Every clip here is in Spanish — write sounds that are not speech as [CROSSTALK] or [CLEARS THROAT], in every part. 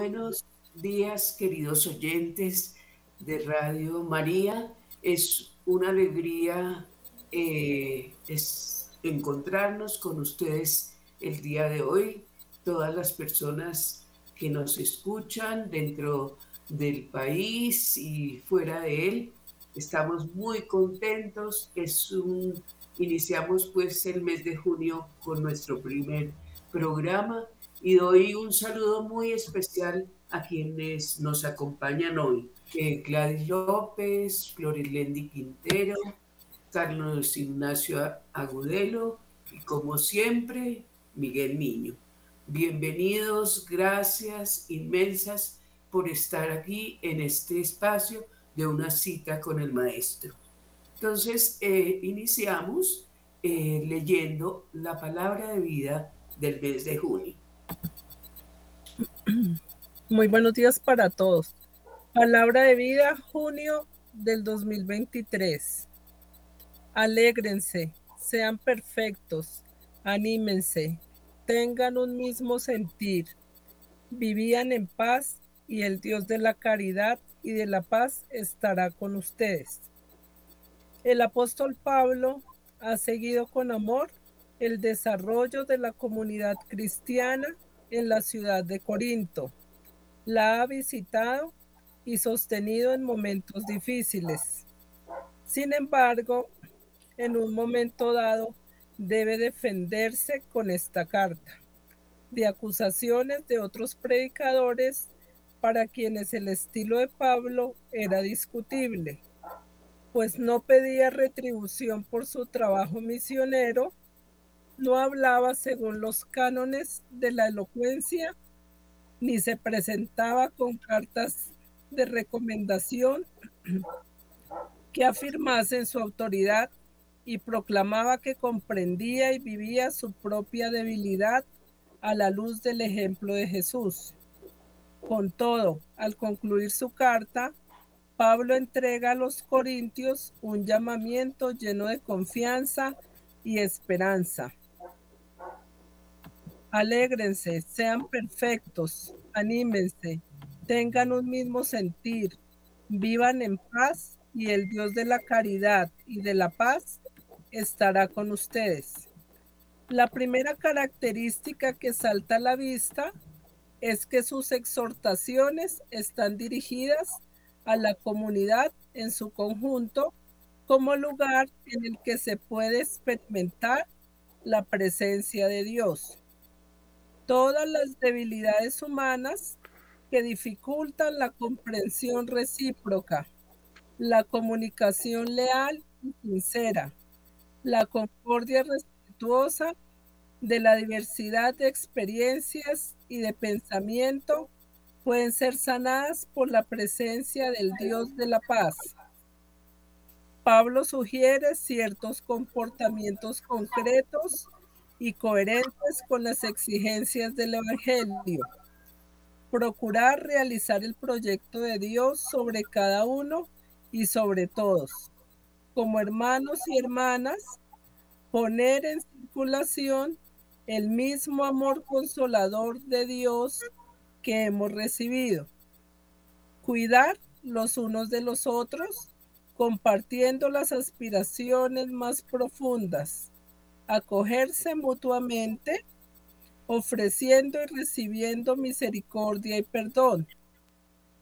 buenos días, queridos oyentes de Radio María. Es una alegría eh, encontrarnos con ustedes el día de hoy, todas las personas que nos escuchan dentro del país y fuera de él. Estamos muy contentos. Es un, iniciamos pues el mes de junio con nuestro primer programa y doy un saludo muy especial a quienes nos acompañan hoy. Eh, Gladys López, Florilendi Quintero, Carlos Ignacio Agudelo y como siempre, Miguel Niño. Bienvenidos, gracias inmensas por estar aquí en este espacio de una cita con el maestro. Entonces, eh, iniciamos eh, leyendo la palabra de vida del mes de junio. [CLEARS THROAT] Muy buenos días para todos. Palabra de vida, junio del 2023. Alégrense, sean perfectos, anímense, tengan un mismo sentir, vivían en paz y el Dios de la caridad y de la paz estará con ustedes. El apóstol Pablo ha seguido con amor el desarrollo de la comunidad cristiana en la ciudad de Corinto. La ha visitado y sostenido en momentos difíciles. Sin embargo, en un momento dado debe defenderse con esta carta de acusaciones de otros predicadores para quienes el estilo de Pablo era discutible, pues no pedía retribución por su trabajo misionero, no hablaba según los cánones de la elocuencia, ni se presentaba con cartas de recomendación [CLEARS THROAT] que afirmasen su autoridad y proclamaba que comprendía y vivía su propia debilidad a la luz del ejemplo de Jesús. Con todo, al concluir su carta, Pablo entrega a los corintios un llamamiento lleno de confianza y esperanza. Alégrense, sean perfectos, anímense, tengan un mismo sentir, vivan en paz y el Dios de la caridad y de la paz estará con ustedes. La primera característica que salta a la vista es que sus exhortaciones están dirigidas a la comunidad en su conjunto como lugar en el que se puede experimentar la presencia de Dios. Todas las debilidades humanas que dificultan la comprensión recíproca, la comunicación leal y sincera, la concordia respetuosa de la diversidad de experiencias y de pensamiento pueden ser sanadas por la presencia del Dios de la paz. Pablo sugiere ciertos comportamientos concretos y coherentes con las exigencias del Evangelio. Procurar realizar el proyecto de Dios sobre cada uno y sobre todos. Como hermanos y hermanas, poner en circulación el mismo amor consolador de Dios que hemos recibido. Cuidar los unos de los otros, compartiendo las aspiraciones más profundas. Acogerse mutuamente, ofreciendo y recibiendo misericordia y perdón.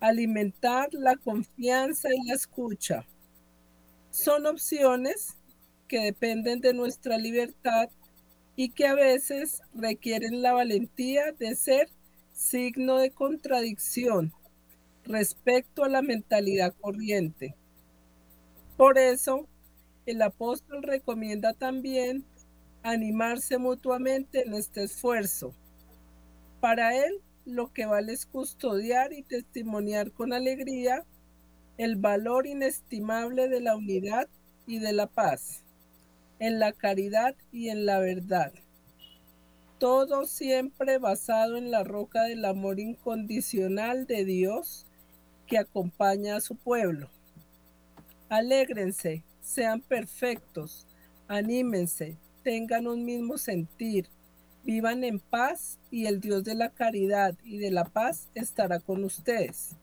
Alimentar la confianza y la escucha. Son opciones que dependen de nuestra libertad y que a veces requieren la valentía de ser signo de contradicción respecto a la mentalidad corriente. Por eso, el apóstol recomienda también animarse mutuamente en este esfuerzo. Para él, lo que vale es custodiar y testimoniar con alegría el valor inestimable de la unidad y de la paz en la caridad y en la verdad. Todo siempre basado en la roca del amor incondicional de Dios que acompaña a su pueblo. Alégrense, sean perfectos, anímense, tengan un mismo sentir, Vivan en paz y el Dios de la caridad y de la paz estará con ustedes.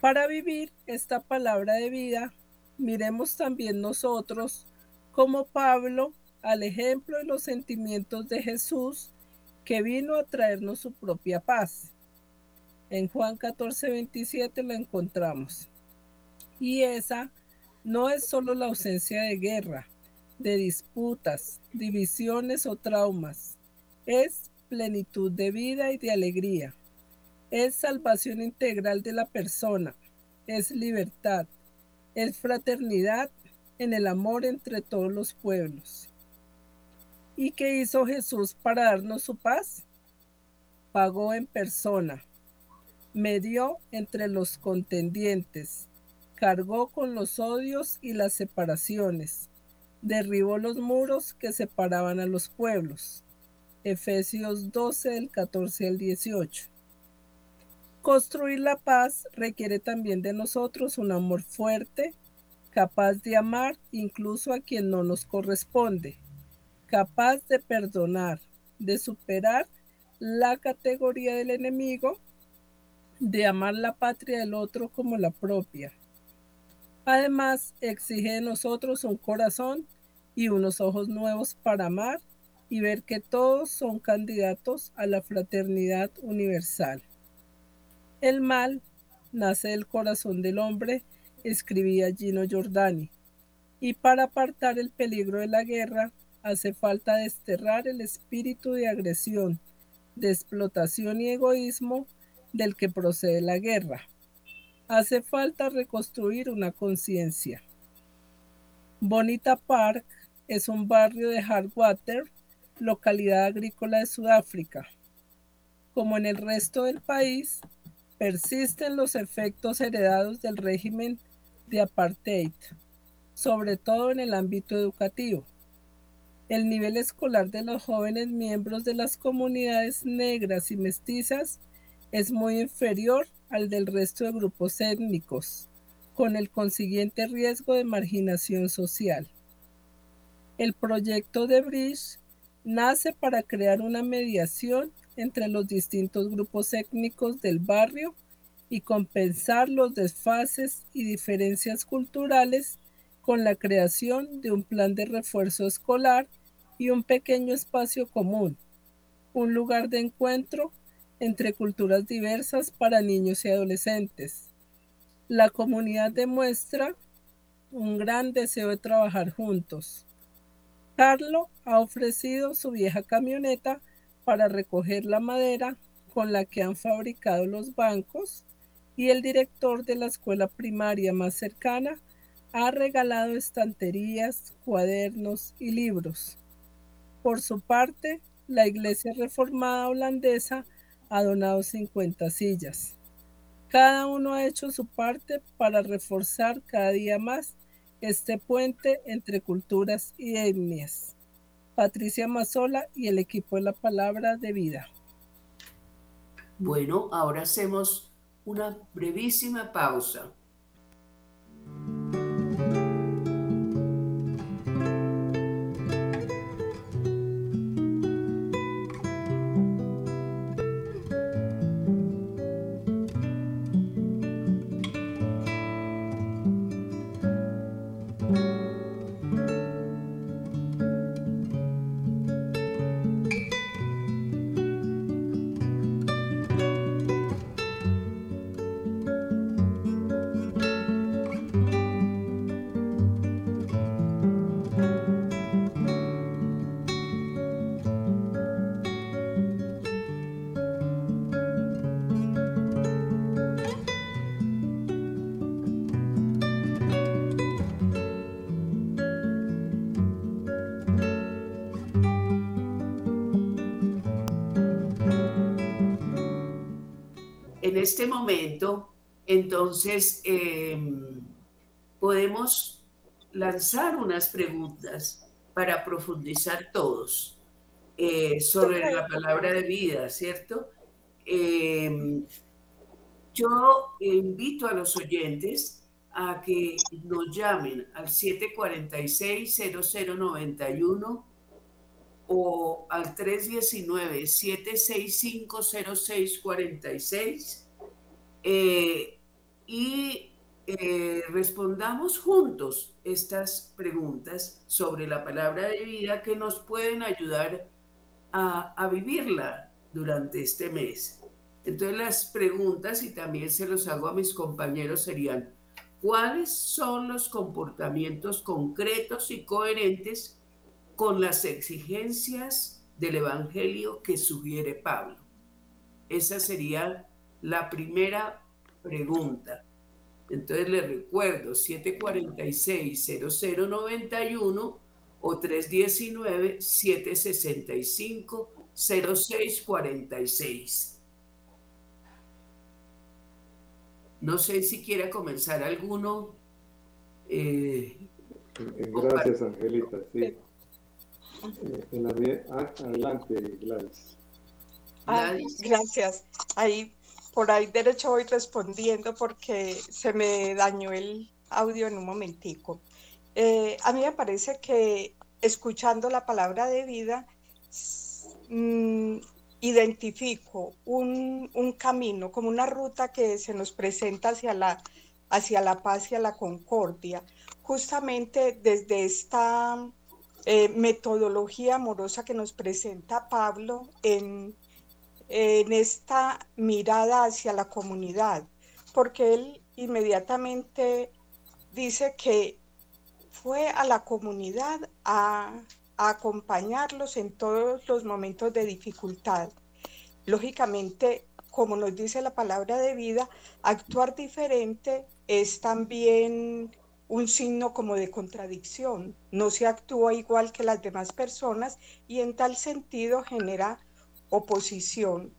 Para vivir esta palabra de vida, miremos también nosotros como Pablo al ejemplo y los sentimientos de Jesús que vino a traernos su propia paz. En Juan 14, 27 lo encontramos. Y esa no es solo la ausencia de guerra, de disputas, divisiones o traumas. Es plenitud de vida y de alegría. Es salvación integral de la persona. Es libertad. Es fraternidad en el amor entre todos los pueblos. ¿Y qué hizo Jesús para darnos su paz? Pagó en persona, medió entre los contendientes, cargó con los odios y las separaciones, derribó los muros que separaban a los pueblos. Efesios 12 del 14 al 18. Construir la paz requiere también de nosotros un amor fuerte, capaz de amar incluso a quien no nos corresponde, capaz de perdonar, de superar la categoría del enemigo, de amar la patria del otro como la propia. Además, exige de nosotros un corazón y unos ojos nuevos para amar y ver que todos son candidatos a la fraternidad universal. El mal nace del corazón del hombre escribía Gino Giordani. Y para apartar el peligro de la guerra, hace falta desterrar el espíritu de agresión, de explotación y egoísmo del que procede la guerra. Hace falta reconstruir una conciencia. Bonita Park es un barrio de Hardwater, localidad agrícola de Sudáfrica. Como en el resto del país, persisten los efectos heredados del régimen de apartheid, sobre todo en el ámbito educativo. El nivel escolar de los jóvenes miembros de las comunidades negras y mestizas es muy inferior al del resto de grupos étnicos, con el consiguiente riesgo de marginación social. El proyecto de Bridge nace para crear una mediación entre los distintos grupos étnicos del barrio y compensar los desfases y diferencias culturales con la creación de un plan de refuerzo escolar y un pequeño espacio común, un lugar de encuentro entre culturas diversas para niños y adolescentes. La comunidad demuestra un gran deseo de trabajar juntos. Carlo ha ofrecido su vieja camioneta para recoger la madera con la que han fabricado los bancos y el director de la escuela primaria más cercana ha regalado estanterías, cuadernos y libros. Por su parte, la Iglesia Reformada Holandesa ha donado 50 sillas. Cada uno ha hecho su parte para reforzar cada día más este puente entre culturas y etnias. Patricia Mazola y el equipo de la Palabra de Vida. Bueno, ahora hacemos una brevísima pausa. Este momento, entonces, em, podemos lanzar unas preguntas para profundizar todos eh, sobre la palabra de vida, ¿cierto? Em, yo invito a los oyentes a que nos llamen al 746-0091 o al 319-7650646 eh, y eh, respondamos juntos estas preguntas sobre la palabra de vida que nos pueden ayudar a, a vivirla durante este mes. Entonces las preguntas, y también se los hago a mis compañeros, serían, ¿cuáles son los comportamientos concretos y coherentes con las exigencias del Evangelio que sugiere Pablo? Esa sería la primera pregunta. Entonces le recuerdo 746-0091 o 319-765-0646. No sé si quiera comenzar alguno. Eh, Gracias, Angelita. Sí. Eh, ah, adelante, Gladys. gracias. Ahí, por ahí derecho voy respondiendo porque se me dañó el audio en un momentico. Eh, a mí me parece que escuchando la palabra de vida, mm, identifico un, un, camino, como una ruta que se nos presenta hacia la, hacia la paz y a la concordia, justamente desde esta eh, metodología amorosa que nos presenta Pablo en, en esta mirada hacia la comunidad, porque él inmediatamente dice que fue a la comunidad a, acompañarlos en todos los momentos de dificultad. Lógicamente, como nos dice la palabra de vida, actuar diferente es también un signo como de contradicción. No se actúa igual que las demás personas y en tal sentido genera oposición.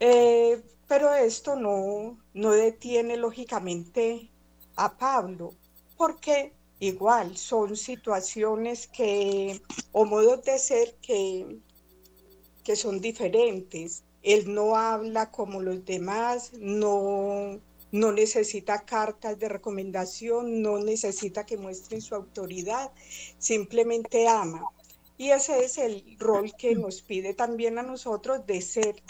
Eh, pero esto no, no detiene lógicamente a Pablo, porque igual son situaciones que, o modos de ser que, que son diferentes. Él no habla como los demás, no no necesita cartas de recomendación, no necesita que muestren su autoridad, simplemente ama. Y ese es el rol que nos pide también a nosotros de ser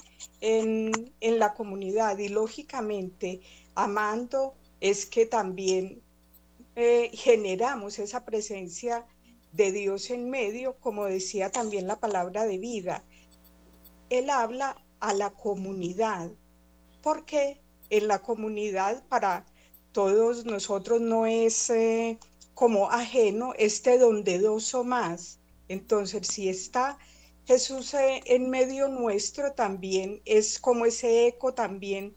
en, la comunidad. Y lógicamente, amando es que también eh, generamos esa presencia de Dios en medio, como decía también la palabra de vida. Él habla a la comunidad. ¿Por qué? en la comunidad para todos nosotros no es eh, como ajeno este donde dos o más. Entonces, si está Jesús eh, en medio nuestro, también es como ese eco también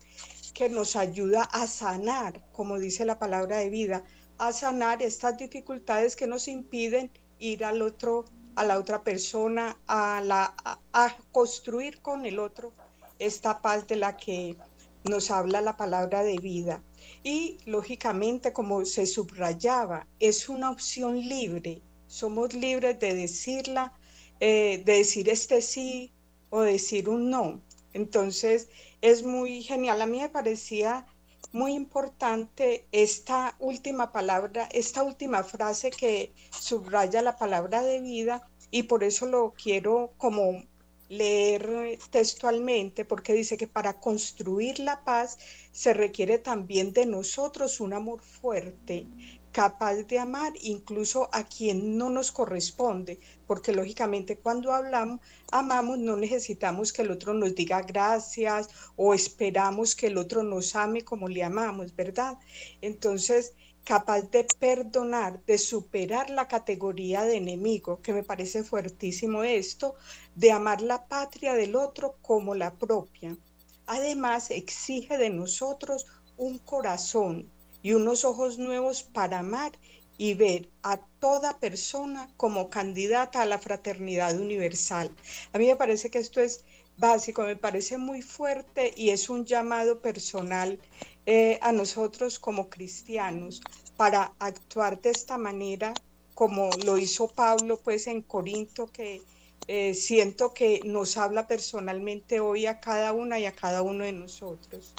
que nos ayuda a sanar, como dice la palabra de vida, a sanar estas dificultades que nos impiden ir al otro, a la otra persona, a, la, a construir con el otro esta paz de la que nos habla la palabra de vida. Y lógicamente, como se subrayaba, es una opción libre. Somos libres de decirla, eh, de decir este sí o decir un no. Entonces, es muy genial. A mí me parecía muy importante esta última palabra, esta última frase que subraya la palabra de vida y por eso lo quiero como leer textualmente porque dice que para construir la paz se requiere también de nosotros un amor fuerte, capaz de amar incluso a quien no nos corresponde, porque lógicamente cuando hablamos, amamos, no necesitamos que el otro nos diga gracias o esperamos que el otro nos ame como le amamos, ¿verdad? Entonces, capaz de perdonar, de superar la categoría de enemigo, que me parece fuertísimo esto, de amar la patria del otro como la propia. Además, exige de nosotros un corazón y unos ojos nuevos para amar y ver a toda persona como candidata a la fraternidad universal. A mí me parece que esto es básico, me parece muy fuerte y es un llamado personal eh, a nosotros como cristianos para actuar de esta manera como lo hizo Pablo pues en Corinto que eh, siento que nos habla personalmente hoy a cada una y a cada uno de nosotros.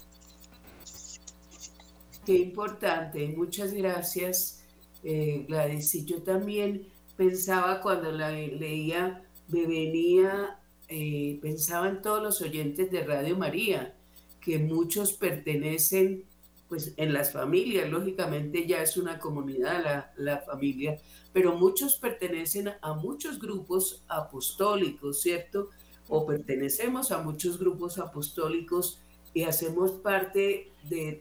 Qué importante, muchas gracias eh, Gladys. Y yo también pensaba cuando la leía me venía, eh, pensaba en todos los oyentes de Radio María, que muchos pertenecen, pues en las familias, lógicamente ya es una comunidad la, la familia, pero muchos pertenecen a muchos grupos apostólicos, ¿cierto? O pertenecemos a muchos grupos apostólicos y hacemos parte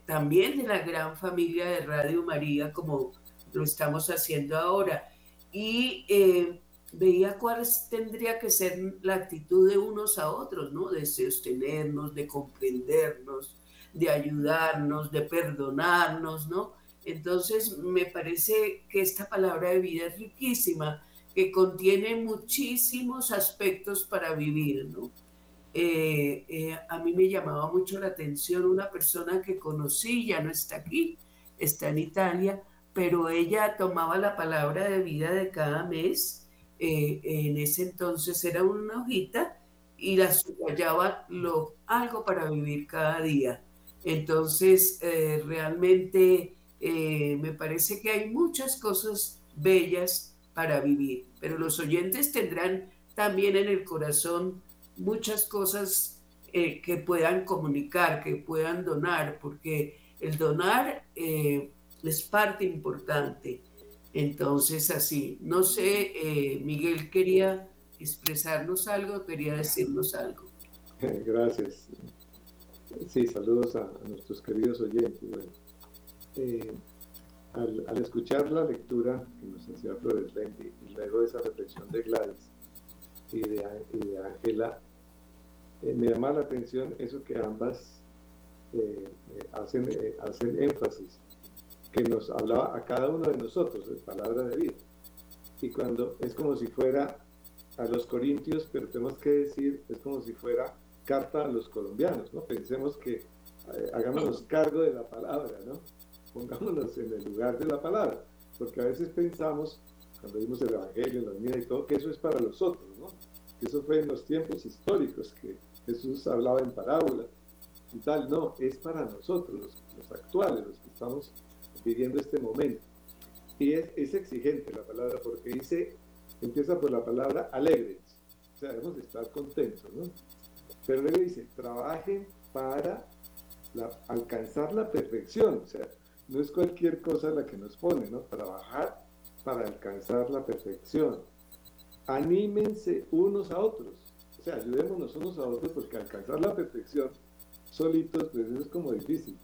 también de la gran familia de Radio María, como lo estamos haciendo ahora. Y eh, veía cuál tendría que ser la actitud de unos a otros, ¿no? De sostenernos, de comprendernos, de ayudarnos, de perdonarnos, ¿no? Entonces, me parece que esta palabra de vida es riquísima, que contiene muchísimos aspectos para vivir, ¿no? Eh, eh, a mí me llamaba mucho la atención una persona que conocí, ya no está aquí, está en Italia, pero ella tomaba la palabra de vida de cada mes, eh, en ese entonces era una hojita y la subrayaba lo, algo para vivir cada día. Entonces, realmente me parece que hay muchas cosas bellas para vivir, pero los oyentes tendrán también en el corazón muchas cosas eh, que puedan comunicar, que puedan donar, porque el donar eh, es parte importante. Entonces, así, no sé, Miguel quería expresarnos algo, quería decirnos algo. [LAUGHS] Gracias. Sí, saludos a, nuestros queridos oyentes. Eh, al, escuchar la lectura que nos hacía Flores Bendy y luego esa reflexión de Gladys y de Ángela, eh, me llama la atención eso que ambas eh, hacen, hacen énfasis, que nos hablaba a cada uno de nosotros de palabra de vida. Y cuando es como si fuera a los corintios, pero tenemos que decir, es como si fuera carta a los colombianos, ¿no? Pensemos que hagámonos cargo de la palabra, ¿no? pongámonos en el lugar de la palabra, porque a veces pensamos, cuando vimos el Evangelio, la vida y todo, que eso es para los otros, ¿no? Eso fue en los tiempos históricos, que Jesús hablaba en parábolas y tal. No, es para nosotros, los, actuales, los que estamos viviendo este momento. Y es, es, exigente la palabra, porque dice, empieza por la palabra alegres, o sea, debemos de estar contentos, ¿no? Pero luego dice, trabajen para alcanzar la perfección, o sea, no es cualquier cosa la que nos pone, ¿no? Trabajar para alcanzar la perfección. Anímense unos a otros. O sea, ayudémonos unos a otros porque alcanzar la perfección solitos, pues eso es como difícil.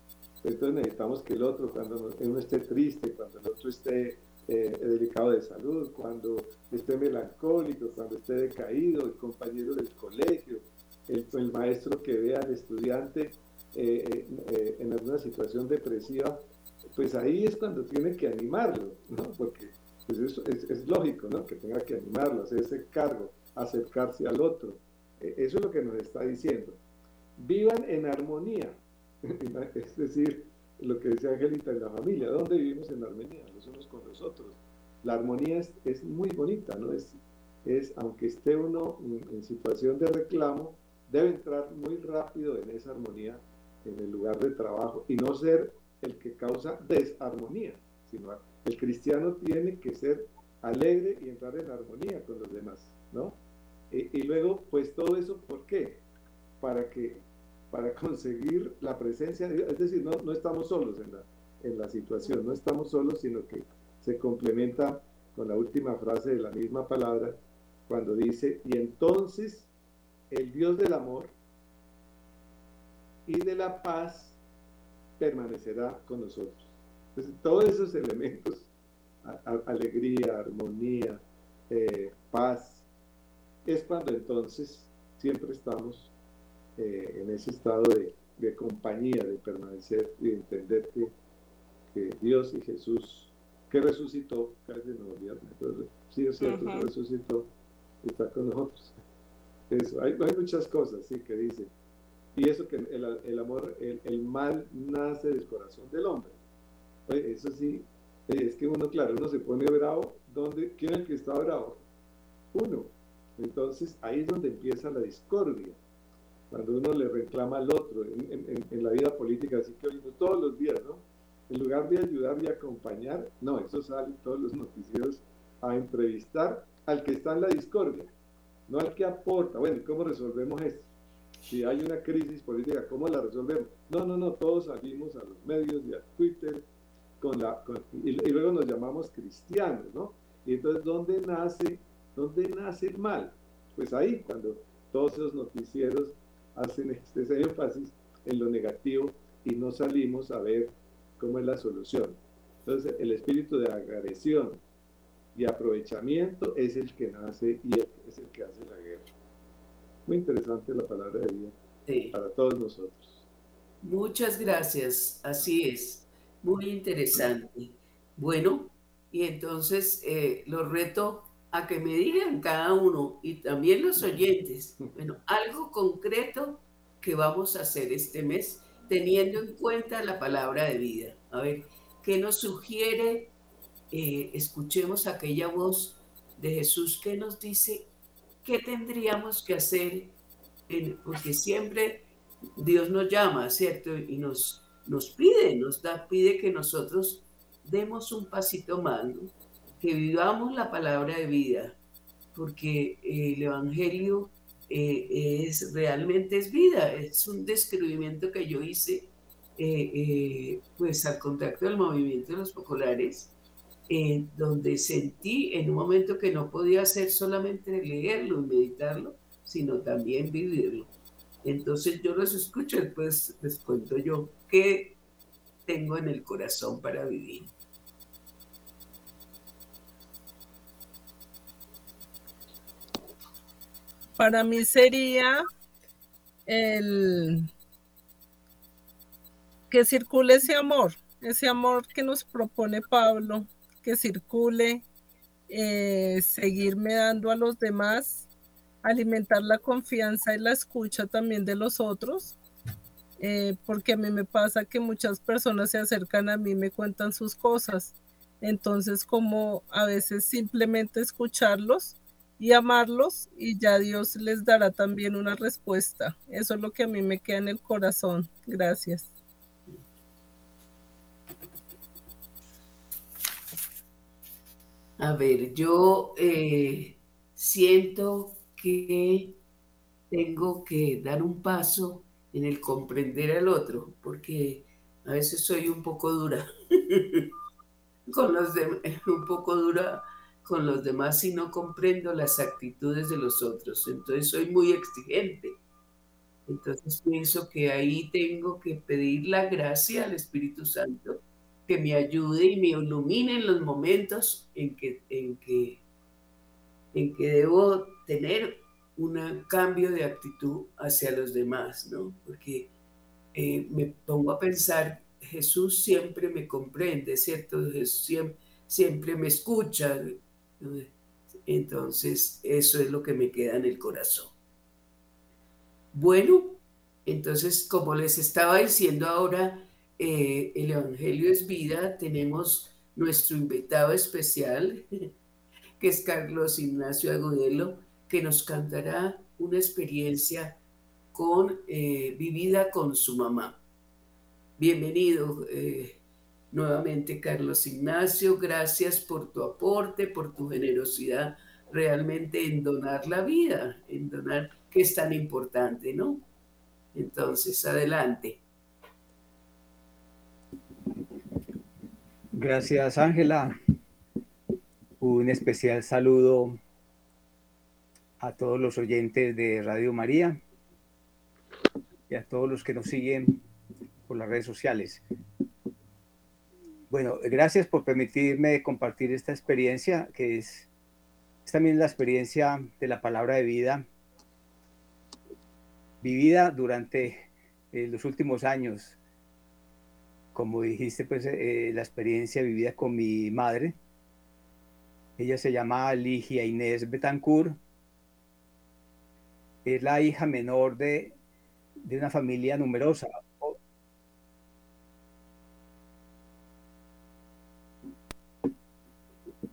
Entonces necesitamos que el otro, cuando uno esté triste, cuando el otro esté eh, delicado de salud, cuando esté melancólico, cuando esté decaído, el compañero del colegio, el, maestro que vea al estudiante eh, eh, en alguna situación depresiva, pues ahí es cuando tiene que animarlo, ¿no? Porque pues es, lógico, ¿no? Que tenga que animarlo, hacerse cargo, acercarse al otro. E, eso es lo que nos está diciendo. Vivan en armonía, [LAUGHS] es decir, lo que decía Angelita en la familia, ¿dónde vivimos en armonía? Los unos con los otros. La armonía es, es muy bonita, ¿no? Es, es, aunque esté uno en situación de reclamo, debe entrar muy rápido en esa armonía en el lugar de trabajo y no ser el que causa desarmonía, sino el cristiano tiene que ser alegre y entrar en armonía con los demás, ¿no? Y, luego, pues todo eso, ¿por qué? Para que, para [LAUGHS] conseguir la presencia de Dios, es decir, no, no estamos solos en la, en la situación, no estamos solos, sino que se complementa con la última frase de la misma palabra, cuando dice, y entonces el Dios del amor y de la paz permanecerá con nosotros. Entonces, todos esos elementos, alegría, armonía, eh, paz, es cuando entonces siempre estamos eh, en ese estado de, compañía, de permanecer y de entender que, Dios y Jesús, que resucitó, casi no olvidamos, sí es cierto, que resucitó, está con nosotros. Eso, hay, hay muchas cosas, sí, que dice y eso que el, amor, el, mal nace del corazón del hombre. Eso sí, es que uno, claro, uno se pone bravo, ¿dónde, ¿quién es el que está bravo? Uno. Entonces ahí es donde empieza la discordia, cuando uno le reclama al otro, en, la vida política, así que oímos todos los días, ¿no? En lugar de ayudar y acompañar, no, eso sale todos los noticieros a entrevistar al que está en la discordia. no al que aporta. Bueno, ¿cómo resolvemos esto? Si hay una crisis política, ¿cómo la resolvemos? No, no, no, todos salimos a los medios y a Twitter con la, y, luego nos llamamos cristianos, ¿no? Y entonces, ¿dónde nace, dónde nace el mal? Pues ahí, cuando todos esos noticieros hacen este énfasis en lo negativo y no salimos a ver cómo es la solución. Entonces, el espíritu de agresión y aprovechamiento es el que nace y es el que hace la guerra. Muy interesante la palabra de Dios para todos nosotros. Muchas gracias, así es, muy interesante. Bueno, y entonces eh, los reto a que me digan cada uno y también los oyentes, bueno, algo concreto que vamos a hacer este mes teniendo en cuenta la palabra de vida. A ver, ¿qué nos sugiere? Eh, escuchemos aquella voz de Jesús que nos dice qué tendríamos que hacer, porque siempre Dios nos llama, ¿cierto? Y nos, nos pide, nos da, pide que nosotros demos un pasito más, que vivamos la palabra de vida, porque el Evangelio eh, es realmente es vida, es un describimiento que yo hice eh, eh, pues al contacto del movimiento de los populares, donde sentí en un momento que no podía ser solamente leerlo y meditarlo, sino también vivirlo. Entonces yo los escucho después les cuento yo qué tengo en el corazón para vivir. Para mí sería el que circule ese amor, ese amor que nos propone Pablo, que circule, eh, seguirme dando a los demás, alimentar la confianza y la escucha también de los otros, eh, porque a mí me pasa que muchas personas se acercan a mí y me cuentan sus cosas. Entonces, como a veces simplemente escucharlos y amarlos y ya Dios les dará también una respuesta. Eso es lo que a mí me queda en el corazón. Gracias. A ver, yo eh, siento que tengo que dar un paso en el comprender al otro, porque a veces soy un poco dura [LAUGHS] con los [LAUGHS] un poco dura con los demás y no comprendo las actitudes de los otros. Entonces soy muy exigente. Entonces pienso que ahí tengo que pedir la gracia al Espíritu Santo que me ayude y me ilumine en los momentos en que, en que, en que debo tener un cambio de actitud hacia los demás, ¿no? Porque eh, me pongo a pensar, Jesús siempre me comprende, ¿cierto? Jesús siempre, me escucha, entonces, eso es lo que me queda en el corazón. Bueno, entonces, como les estaba diciendo ahora, eh, el Evangelio es vida, tenemos nuestro invitado especial, [LAUGHS] que es Carlos Ignacio Agudelo, que nos cantará una experiencia con, eh, vivida con su mamá. Bienvenido, eh, Nuevamente, Carlos Ignacio, gracias por tu aporte, por tu generosidad realmente en donar la vida, en donar, que es tan importante, ¿no? Entonces, adelante. Gracias, Ángela. Un especial saludo a todos los oyentes de Radio María y a todos los que nos siguen por las redes sociales. Bueno, gracias por permitirme compartir esta experiencia, que es, también la experiencia de la palabra de vida, vivida durante eh, los últimos años. Como dijiste, pues eh, la experiencia vivida con mi madre. Ella se llama Ligia Inés Betancourt. Es la hija menor de, de una familia numerosa,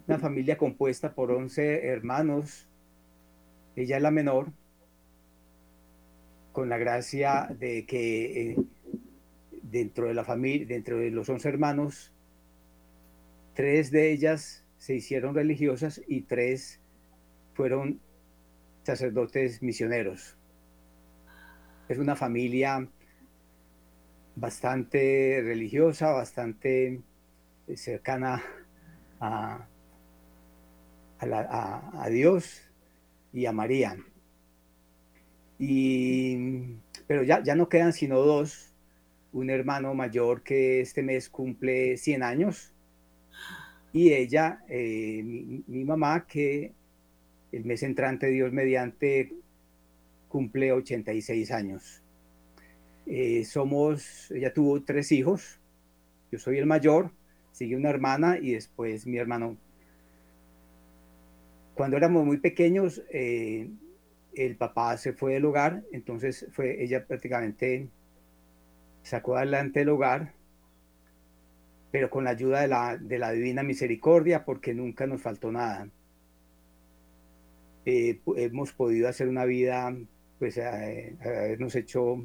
una familia compuesta por 11 hermanos, ella es la menor, con la gracia de que eh, dentro de la familia, dentro de los 11 hermanos, tres de ellas se hicieron religiosas y tres fueron sacerdotes misioneros. Es una familia bastante religiosa, bastante eh, cercana a, a, Dios y a María. Y, pero ya, ya no quedan sino dos, un hermano mayor que este mes cumple 100 años y ella, eh, mi, mamá, que el mes entrante, Dios mediante, cumple 86 años. Eh, somos, ella tuvo tres hijos, yo soy el mayor, sigue una hermana y después mi hermano. Cuando éramos muy pequeños, eh, el papá se fue del hogar, entonces fue ella prácticamente sacó adelante el hogar pero con la ayuda de la, de la divina misericordia, porque nunca nos faltó nada. Eh, hemos podido hacer una vida, pues eh, habernos hecho,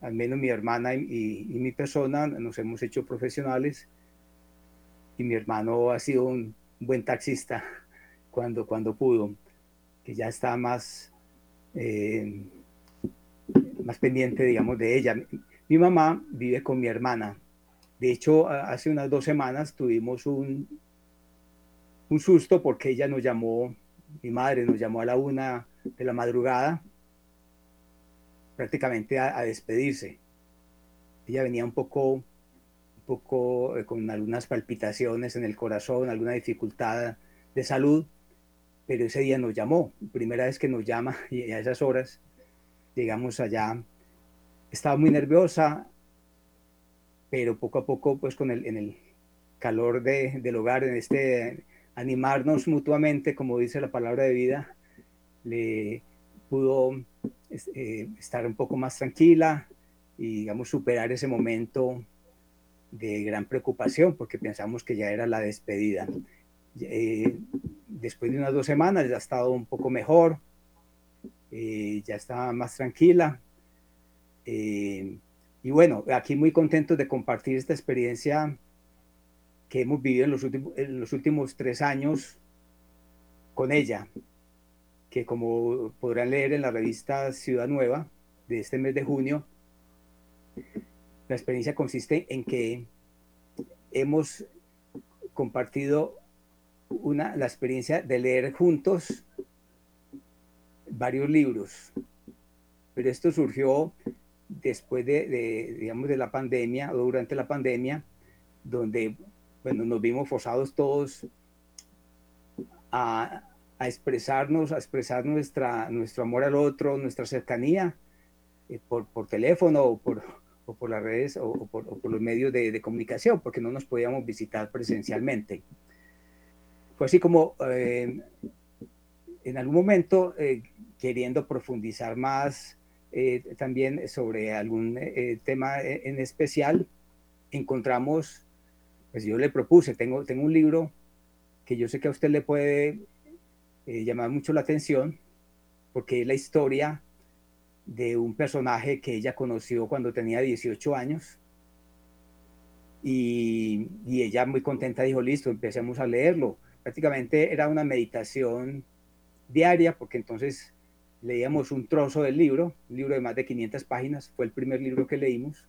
al menos mi hermana y, mi persona, nos hemos hecho profesionales y mi hermano ha sido un buen taxista [LAUGHS] cuando, cuando pudo, que ya está más, eh, más pendiente, digamos, de ella. Mi mamá vive con mi hermana, de hecho, hace unas dos semanas tuvimos un, un susto porque ella nos llamó, mi madre nos llamó a la una de la madrugada, prácticamente a, despedirse. Ella venía un poco, un poco eh, con algunas palpitaciones en el corazón, alguna dificultad de salud, pero ese día nos llamó, primera vez que nos llama [LAUGHS] y a esas horas llegamos allá. Estaba muy nerviosa, pero poco a poco, pues con el, en el calor de, del hogar, en este animarnos mutuamente, como dice la palabra de vida, le pudo eh, estar un poco más tranquila y, digamos, superar ese momento de gran preocupación, porque pensamos que ya era la despedida. Eh, después de unas dos semanas ya ha estado un poco mejor, eh, ya está más tranquila. Y bueno, aquí muy contentos de compartir esta experiencia que hemos vivido en los últimos, en los últimos tres años con ella, que como podrán leer en la revista Ciudad Nueva de este mes de junio, la experiencia consiste en que hemos compartido una, la experiencia de leer juntos varios libros, pero esto surgió después de, digamos, de la pandemia o durante la pandemia, donde, bueno, nos vimos forzados todos a, expresarnos, a expresar nuestra, nuestro amor al otro, nuestra cercanía eh, por, por, teléfono o por, o por las redes o, por, los medios de, comunicación, porque no nos podíamos visitar presencialmente. Fue así como eh, en algún momento, eh, queriendo profundizar más eh, también sobre algún eh, tema en especial, encontramos, pues yo le propuse, tengo, tengo un libro que yo sé que a usted le puede eh, llamar mucho la atención, porque es la historia de un personaje que ella conoció cuando tenía 18 años. Y, y ella muy contenta dijo, listo, empecemos a leerlo. Prácticamente era una meditación diaria, porque entonces leíamos un trozo del libro, un libro de más de 500 páginas, fue el primer libro que leímos,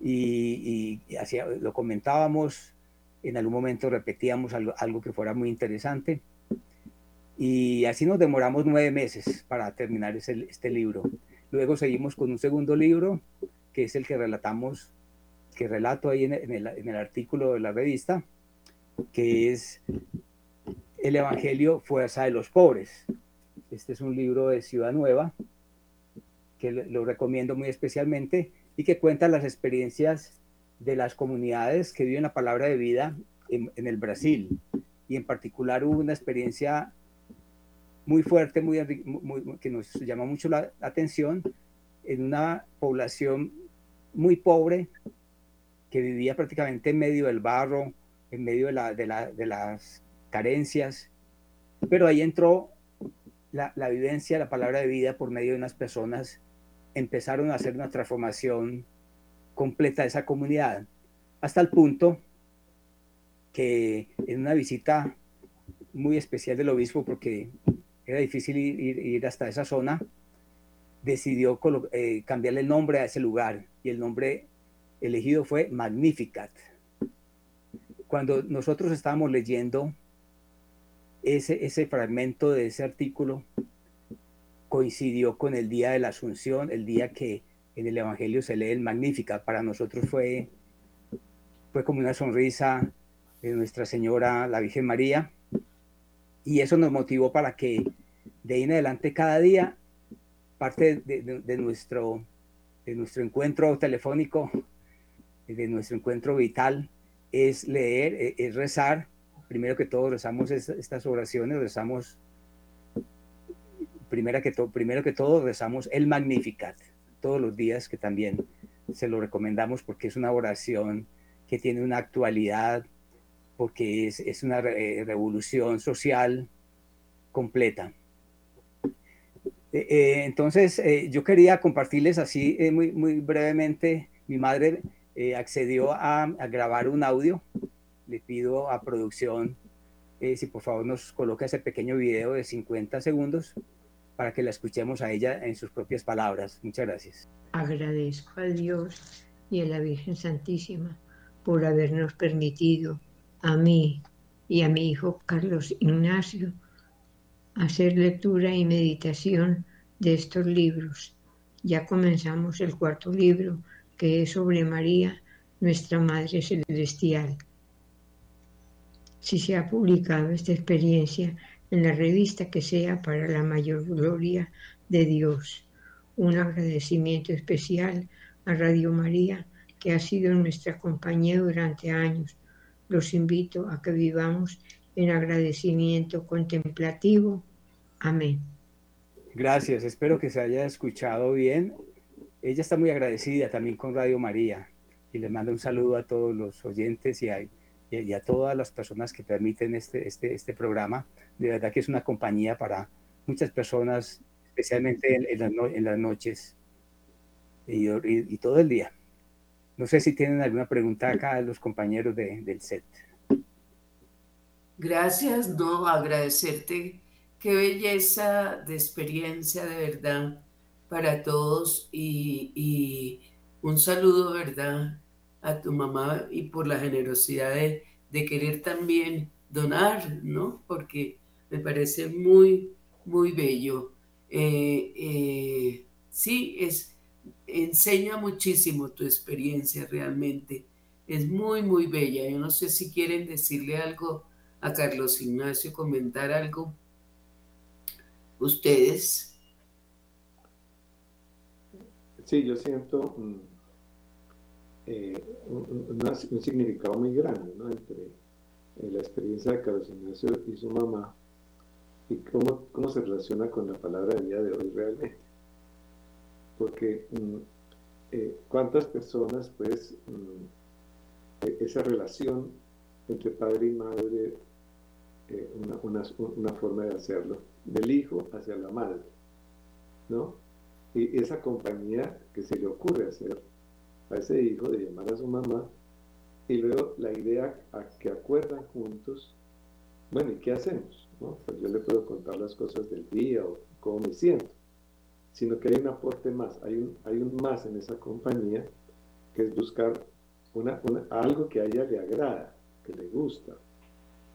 y, y lo comentábamos, en algún momento repetíamos algo, algo, que fuera muy interesante, y así nos demoramos nueve meses para terminar ese, este libro. Luego seguimos con un segundo libro, que es el que relatamos, que relato ahí en el, en el artículo de la revista, que es el Evangelio Fuerza de los Pobres. Este es un libro de Ciudad Nueva que lo recomiendo muy especialmente y que cuenta las experiencias de las comunidades que viven la palabra de vida en, el Brasil. Y en particular hubo una experiencia muy fuerte, muy, que nos llama mucho la atención, en una población muy pobre que vivía prácticamente en medio del barro, en medio de, la, de, la, de las carencias, pero ahí entró la, vivencia, la palabra de vida por medio de unas personas empezaron a hacer una transformación completa de esa comunidad, hasta el punto que en una visita muy especial del obispo, porque era difícil ir, hasta esa zona, decidió eh, cambiarle el nombre a ese lugar y el nombre elegido fue Magnificat. Cuando nosotros estábamos leyendo ese, ese fragmento de ese artículo, coincidió con el día de la Asunción, el día que en el Evangelio se lee el Magnificat. Para nosotros fue, fue como una sonrisa de Nuestra Señora, la Virgen María, y eso nos motivó para que de ahí en adelante cada día, parte de, nuestro, de nuestro encuentro telefónico, de nuestro encuentro vital, es leer, e, es rezar. Primero que todo rezamos estas oraciones, rezamos, primero que, primero que todo rezamos el Magnificat todos los días, que también se lo recomendamos porque es una oración que tiene una actualidad, porque es, es una revolución social completa. Eh, eh, entonces, eh, yo quería compartirles así muy, muy brevemente. Mi madre accedió a, a, grabar un audio. Le pido a producción si por favor nos coloca ese pequeño video de 50 segundos para que la escuchemos a ella en sus propias palabras. Muchas gracias. Agradezco a Dios y a la Virgen Santísima por habernos permitido a mí y a mi hijo Carlos Ignacio hacer lectura y meditación de estos libros. Ya comenzamos el cuarto libro, que es sobre María, nuestra Madre Celestial. Si se ha publicado esta experiencia en la revista que sea para la mayor gloria de Dios. Un agradecimiento especial a Radio María, que ha sido nuestra compañía durante años. Los invito a que vivamos en agradecimiento contemplativo. Amén. Gracias, espero que se haya escuchado bien. Ella está muy agradecida también con Radio María y le manda un saludo a todos los oyentes y a, y a todas las personas que permiten este, este, este programa. De verdad que es una compañía para muchas personas, especialmente en, en, las, noches y, y, todo el día. No sé si tienen alguna pregunta acá los compañeros de, del set. Gracias, no, agradecerte. Qué belleza de experiencia de verdad para todos y, y un saludo, ¿verdad? A tu mamá y por la generosidad de, querer también donar, ¿no? Porque me parece muy, muy bello. Eh, eh, sí, es, enseña muchísimo tu experiencia realmente. Es muy, muy bella. Yo no sé si quieren decirle algo a Carlos Ignacio, comentar algo. Ustedes. Sí, yo siento mm, eh, un, significado muy grande entre eh, la experiencia de Carlos Ignacio y su mamá y cómo, cómo se relaciona con la palabra día de hoy realmente. Porque mm, eh, cuántas personas, pues, mm, e, esa relación entre padre y madre, una, una, forma de hacerlo, del hijo hacia la madre, ¿no? Y esa compañía que se le ocurre hacer a ese hijo de llamar a su mamá y luego la idea a que acuerdan juntos, bueno, ¿y qué hacemos? Pues yo le puedo contar las cosas del día o cómo me siento, sino que hay un aporte más, hay un, hay un más en esa compañía que es buscar una, algo que a ella le agrada, que le gusta.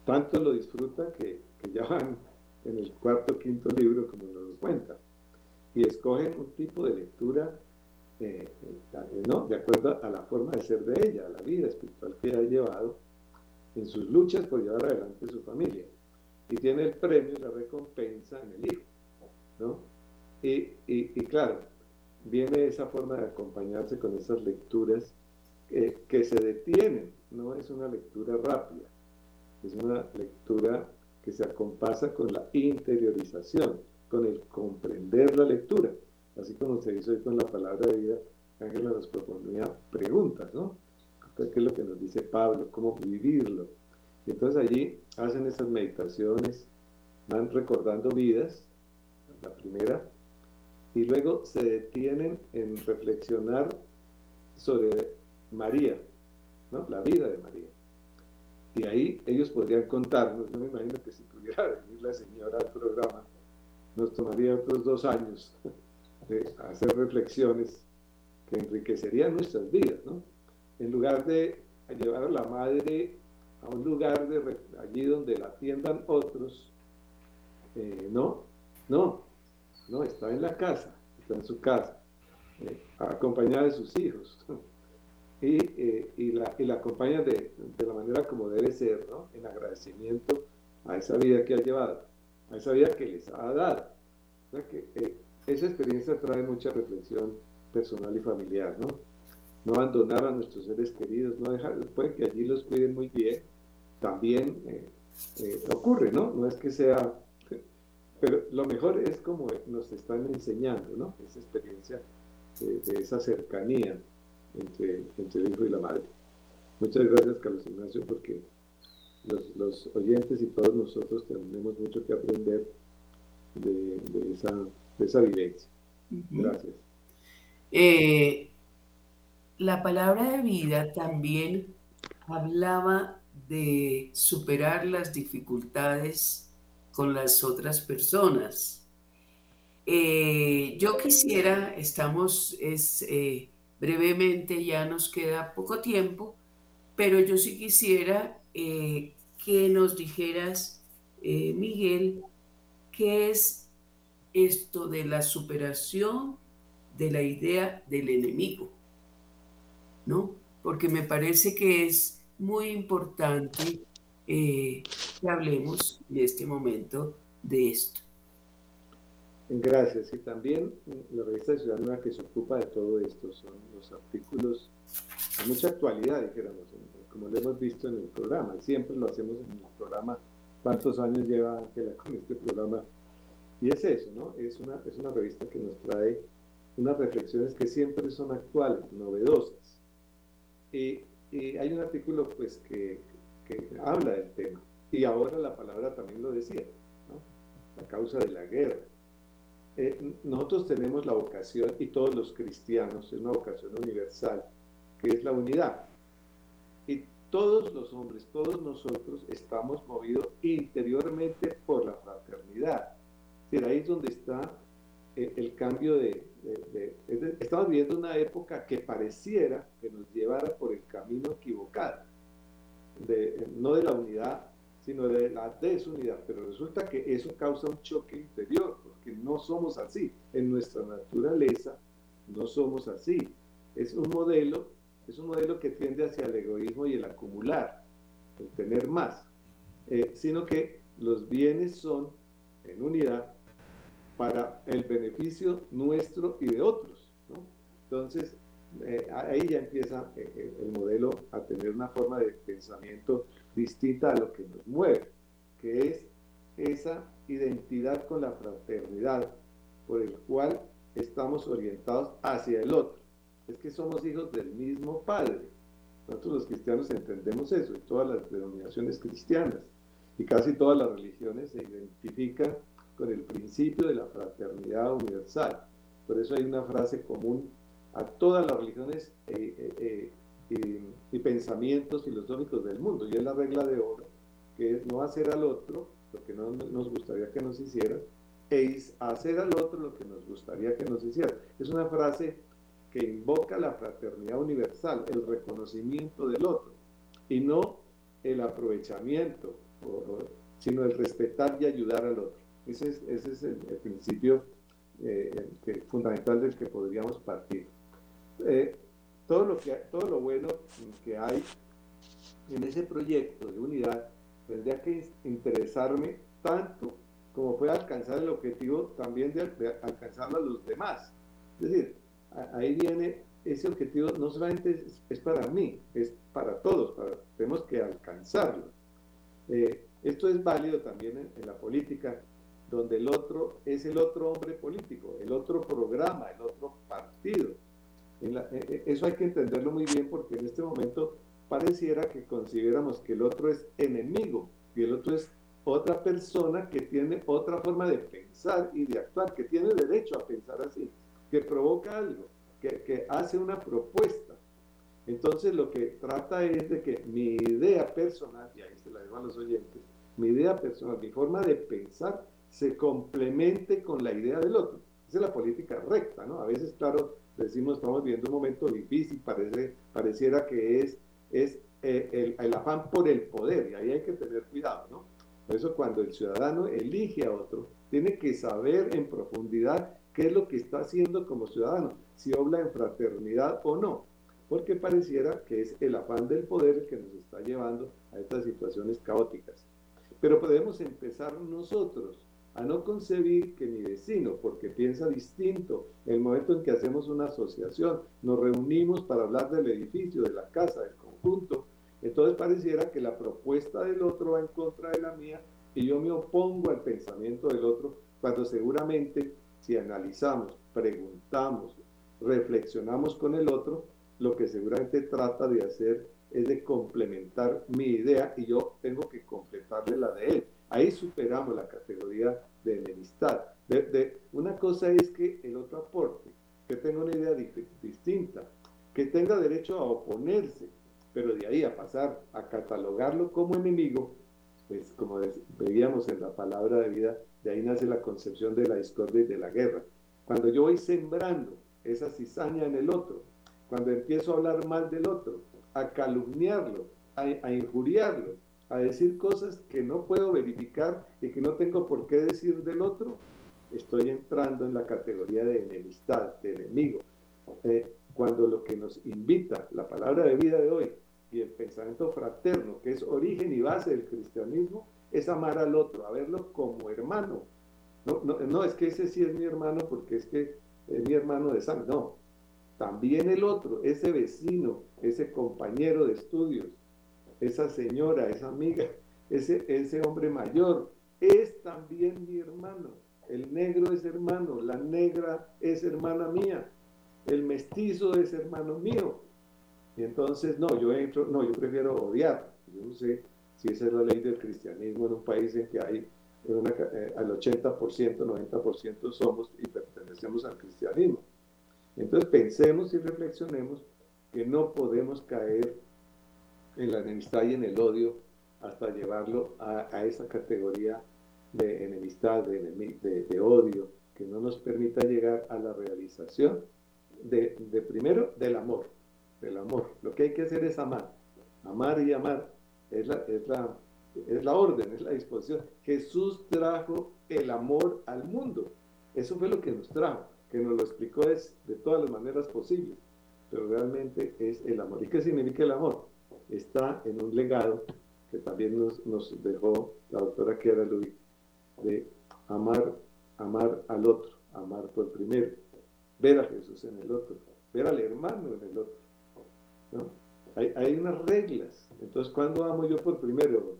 Tanto lo disfruta que, que ya van en el cuarto o quinto libro, como nos cuenta. Y escogen un tipo de lectura eh, eh, de acuerdo a la forma de ser de ella, a la vida espiritual que ha llevado en sus luchas por llevar adelante su familia. Y tiene el premio la recompensa en el hijo. ¿no? Y, y, claro, viene esa forma de acompañarse con esas lecturas eh, que se detienen, no es una lectura rápida, es una lectura que se acompasa con la interiorización, con el comprender la lectura así como se hizo hoy con la palabra de vida, Ángela nos proponía preguntas, ¿no? ¿Qué es lo que nos dice Pablo? ¿Cómo vivirlo? Y entonces allí hacen esas meditaciones, van recordando vidas, la primera, y luego se detienen en reflexionar sobre María, ¿no? La vida de María. Y ahí ellos podrían contarnos, yo me imagino que si pudiera venir la señora al programa, nos tomaría otros dos años de hacer reflexiones que enriquecerían nuestras vidas, ¿no? En lugar de llevar a la madre a un lugar de allí donde la atiendan otros, eh, no, no, no, está en la casa, está en su casa, eh, acompañada de sus hijos. Y, eh, y, la, y, la, acompaña de, de, la manera como debe ser, ¿no? En agradecimiento a esa vida que ha llevado, a esa vida que les ha dado. O esa experiencia trae mucha reflexión personal y familiar, ¿no? No abandonar a nuestros seres queridos, no dejar, puede que allí los cuiden muy bien, también eh, eh, ocurre, ¿no? No es que sea, pero lo mejor es como nos están enseñando, ¿no? Esa experiencia de, esa cercanía entre, entre, el hijo y la madre. Muchas gracias, Carlos Ignacio, porque los, los oyentes y todos nosotros tenemos mucho que aprender de, de esa, de esa vivencia. Gracias. Eh, la palabra de vida también hablaba de superar las dificultades con las otras personas. Eh, yo quisiera, estamos, es, eh, brevemente, ya nos queda poco tiempo, pero yo sí quisiera que nos dijeras, Miguel, qué es esto de la superación de la idea del enemigo, ¿no? Porque me parece que es muy importante eh, que hablemos en este momento de esto. Gracias. Y también la revista Ciudad Nueva que se ocupa de todo esto son los artículos de mucha actualidad, dijéramos, como lo hemos visto en el programa. Siempre lo hacemos en el programa. ¿Cuántos años lleva Ángela con este programa? Y es eso, ¿no? Es una, es una revista que nos trae unas reflexiones que siempre son actuales, novedosas. Y, hay un artículo pues que, que, habla del tema, y ahora la palabra también lo decía, ¿no? la causa de la guerra. Eh, nosotros tenemos la vocación, y todos los cristianos, es una vocación universal, que es la unidad. Y todos los hombres, todos nosotros estamos movidos interiormente por la fraternidad. Es ahí es donde está el, el cambio de, estamos viviendo una época que pareciera que nos llevara por el camino equivocado, de, no de la unidad, sino de la desunidad, pero resulta que eso causa un choque interior, porque no somos así, en nuestra naturaleza no somos así, es un modelo, es un modelo que tiende hacia el egoísmo y el acumular, el tener más, eh, sino que los bienes son en unidad para el beneficio nuestro y de otros. Entonces, eh, ahí ya empieza eh, eh, el modelo a tener una forma de pensamiento distinta a lo que nos mueve, que es esa identidad con la fraternidad por el cual estamos orientados hacia el otro. Es que somos hijos del mismo Padre. Nosotros los cristianos entendemos eso, y todas las denominaciones cristianas, y casi todas las religiones se identifican con el principio de la fraternidad universal. Por eso hay una frase común a todas las religiones eh, eh, eh, y pensamientos filosóficos del mundo, y es la regla de oro, que es no hacer al otro lo que no nos gustaría que nos hiciera, e hacer al otro lo que nos gustaría que nos hiciera. Es una frase que invoca la fraternidad universal, el reconocimiento del otro, y no el aprovechamiento, sino el respetar y ayudar al otro. Ese es, el, principio eh, fundamental del que podríamos partir. Eh, todo, lo que, todo lo bueno que hay en ese proyecto de unidad tendría que interesarme tanto como puede alcanzar el objetivo también de, alcanzarlo a los demás. Es decir, ahí viene ese objetivo no solamente es, para mí, es para todos, tenemos que alcanzarlo. Eh, esto es válido también en, la política donde el otro es el otro hombre político, el otro programa, el otro partido. E, e, eso hay que entenderlo muy bien porque en este momento pareciera que consideramos que el otro es enemigo y el otro es otra persona que tiene otra forma de pensar y de actuar, que tiene derecho a pensar así, que provoca algo, que, que hace una propuesta. Entonces lo que trata es de que mi idea personal, y ahí se la dejo a los oyentes, mi idea personal, mi forma de pensar, se complemente con la idea del otro. Esa es la política recta, ¿no? A veces, claro, decimos, estamos viviendo un momento difícil, parece, pareciera que es, es eh, el, el, afán por el poder, y ahí hay que tener cuidado, ¿no? Por eso cuando el ciudadano elige a otro, tiene que saber en profundidad qué es lo que está haciendo como ciudadano, si obra en fraternidad o no, porque pareciera que es el afán del poder que nos está llevando a estas situaciones caóticas. Pero podemos empezar nosotros a no concebir que mi vecino, porque piensa distinto, el momento en que hacemos una asociación, nos reunimos para hablar del edificio, de la casa, del conjunto, entonces pareciera que la propuesta del otro va en contra de la mía y yo me opongo al pensamiento del otro, cuando seguramente si analizamos, preguntamos, reflexionamos con el otro, lo que seguramente trata de hacer es de complementar mi idea y yo tengo que completarle la de él. Ahí superamos la categoría de enemistad. De, una cosa es que el otro aporte, que tenga una idea distinta, que tenga derecho a oponerse, pero de ahí a pasar a catalogarlo como enemigo, pues como veíamos en la palabra de vida, de ahí nace la concepción de la discordia y de la guerra. Cuando yo voy sembrando esa cizaña en el otro, cuando empiezo a hablar mal del otro, a calumniarlo, a injuriarlo, a decir cosas que no puedo verificar y que no tengo por qué decir del otro, estoy entrando en la categoría de enemistad, de enemigo. Eh, cuando lo que nos invita la palabra de vida de hoy y el pensamiento fraterno, que es origen y base del cristianismo, es amar al otro, a verlo como hermano. No, no, no es que ese sí es mi hermano porque es que es mi hermano de sangre, no. También el otro, ese vecino, ese compañero de estudios, esa señora, esa amiga, ese, ese hombre mayor, es también mi hermano. El negro es hermano, la negra es hermana mía, el mestizo es hermano mío. Y entonces, no, yo entro, no, yo prefiero odiar. Yo no sé si esa es la ley del cristianismo en un país en que hay eh, al 80%, 90% somos y pertenecemos al cristianismo. Entonces pensemos y reflexionemos que no podemos caer en la enemistad y en el odio hasta llevarlo a, esa categoría de enemistad, de, de, odio, que no nos permita llegar a la realización de, de, primero del amor, del amor. Lo que hay que hacer es amar, amar y amar. Es la, es la, es la orden, es la disposición. Jesús trajo el amor al mundo. Eso fue lo que nos trajo, que nos lo explicó es de todas las maneras posibles, pero realmente es el amor. ¿Y qué significa el amor? Está en un legado que también nos, dejó la doctora Kiara Luis, de amar, amar al otro, amar por primero, ver a Jesús en el otro, ver al hermano en el otro. Hay, hay, unas reglas. Entonces, ¿cuándo amo yo por primero,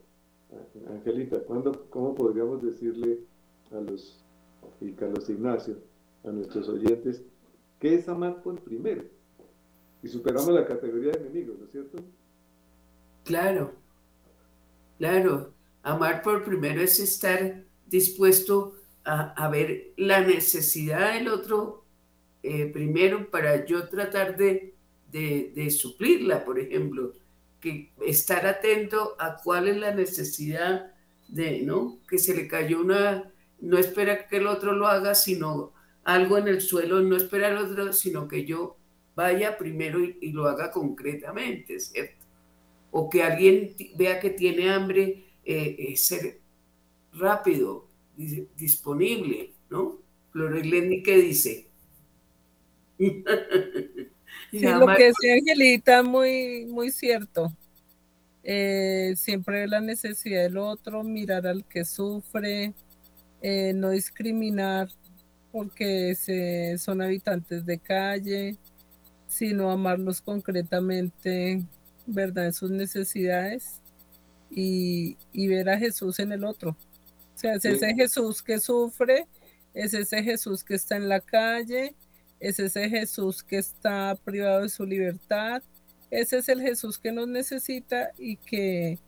Angelita? ¿Cuándo, ¿Cómo podríamos decirle a los, y Carlos Ignacio, a nuestros oyentes, qué es amar por primero? Y superamos la categoría de enemigos, ¿no es cierto? Claro, claro. Amar por primero es estar dispuesto a, ver la necesidad del otro eh, primero para yo tratar de, de, suplirla, por ejemplo. Que estar atento a cuál es la necesidad de, ¿no? Que se le cayó una, no espera que el otro lo haga, sino algo en el suelo, no espera al otro, sino que yo vaya primero y, y lo haga concretamente, ¿cierto? O que alguien vea que tiene hambre, eh, eh, ser rápido, disponible, ¿no? Flores ¿qué dice? [LAUGHS] sí, lo que decía Angelita, muy, muy cierto. Eh, siempre la necesidad del otro, mirar al que sufre, no discriminar porque son habitantes de calle, sino amarlos concretamente ¿verdad? Sus necesidades y, ver a Jesús en el otro. O sea, es ese Jesús que sufre, es ese Jesús que está en la calle, es ese Jesús que está privado de su libertad, ese es el Jesús que nos necesita y que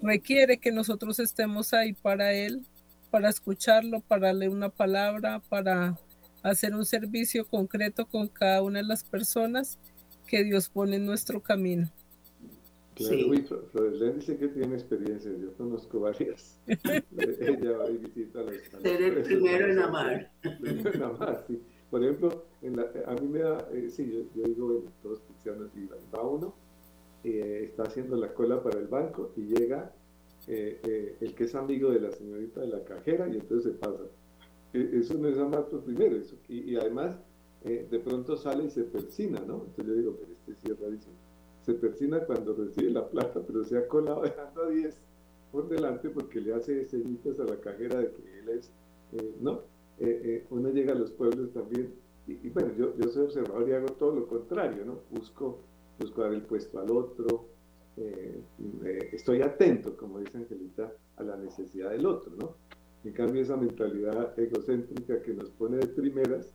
requiere que nosotros estemos ahí para Él, para escucharlo, para darle una palabra, para hacer un servicio concreto con cada una de las personas que Dios pone en nuestro camino. Claro, uy, Flores dice que tiene experiencia, yo conozco varias. [LAUGHS] Ella va y visita a los... Ser el primero en amar. Primero en amar, sí. Por ejemplo, en la, a mí me da, eh, sí, yo, yo, digo, bueno, todos cristianos vivan, va uno, eh, está haciendo la cola para el banco y llega eh, eh, el que es amigo de la señorita de la cajera y entonces se pasa. E, eso no es amar por primero, eso. Y, y además, de pronto sale y se persina, ¿no? Entonces yo digo, pero este sí es rarísimo se persina cuando recibe la plata, pero se ha colado dejando a 10 por delante porque le hace señitas a la cajera de que él es, eh, ¿no? Eh, eh, uno llega a los pueblos también, y, bueno, yo, yo, soy observador y hago todo lo contrario, ¿no? Busco, busco dar el puesto al otro, estoy atento, como dice Angelita, a la necesidad del otro, ¿no? En cambio, esa mentalidad egocéntrica que nos pone de primeras,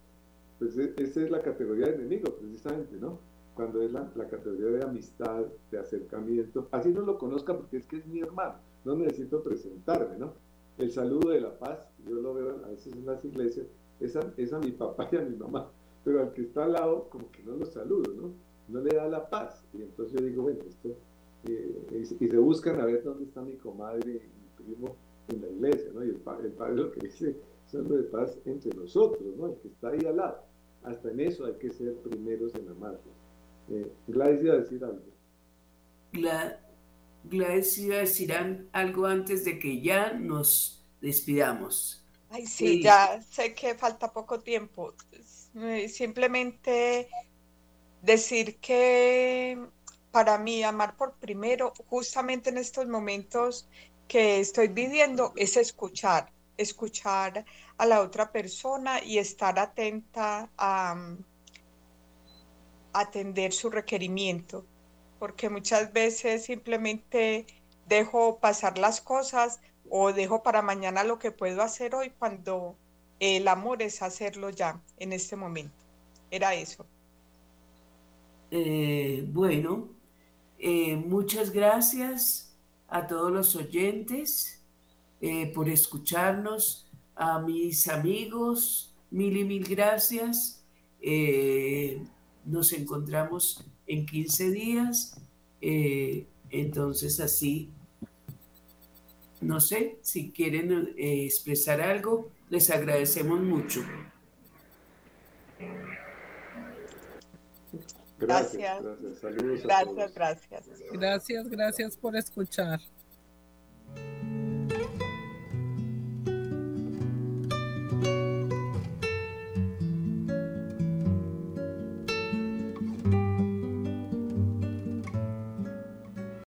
pues e, esa es la categoría de enemigo, precisamente, ¿no? Cuando es la, categoría de amistad, de acercamiento, así no lo conozca porque es que es mi hermano, no necesito presentarme, ¿no? El saludo de la paz, yo lo veo a veces en las iglesias, es a, mi papá y a mi mamá, pero al que está al lado como que no lo saludo, ¿no? No le da la paz. Y entonces yo digo, bueno, esto, eh, y, se buscan a ver dónde está mi comadre y mi primo en la iglesia, ¿no? Y el, padre lo que dice es algo de paz entre nosotros, ¿no? El que está ahí al lado. Hasta en eso hay que ser primeros en amarnos. Eh, Gladys iba a decir algo. Gladys iba a decir algo antes de que ya nos despidamos. Ay, sí, ya sé que falta poco tiempo. Simplemente decir que para mí amar por primero, justamente en estos momentos que estoy viviendo, es escuchar, escuchar a la otra persona y estar atenta a atender su requerimiento, porque muchas veces simplemente dejo pasar las cosas o dejo para mañana lo que puedo hacer hoy cuando el amor es hacerlo ya, en este momento. Era eso. Eh, bueno, eh, muchas gracias a todos los oyentes eh, por escucharnos, a mis amigos, mil y mil gracias. Nos encontramos en 15 días. Eh, entonces así, no sé, si quieren eh, expresar algo, les agradecemos mucho. Gracias. Gracias, gracias. Gracias, gracias por escuchar.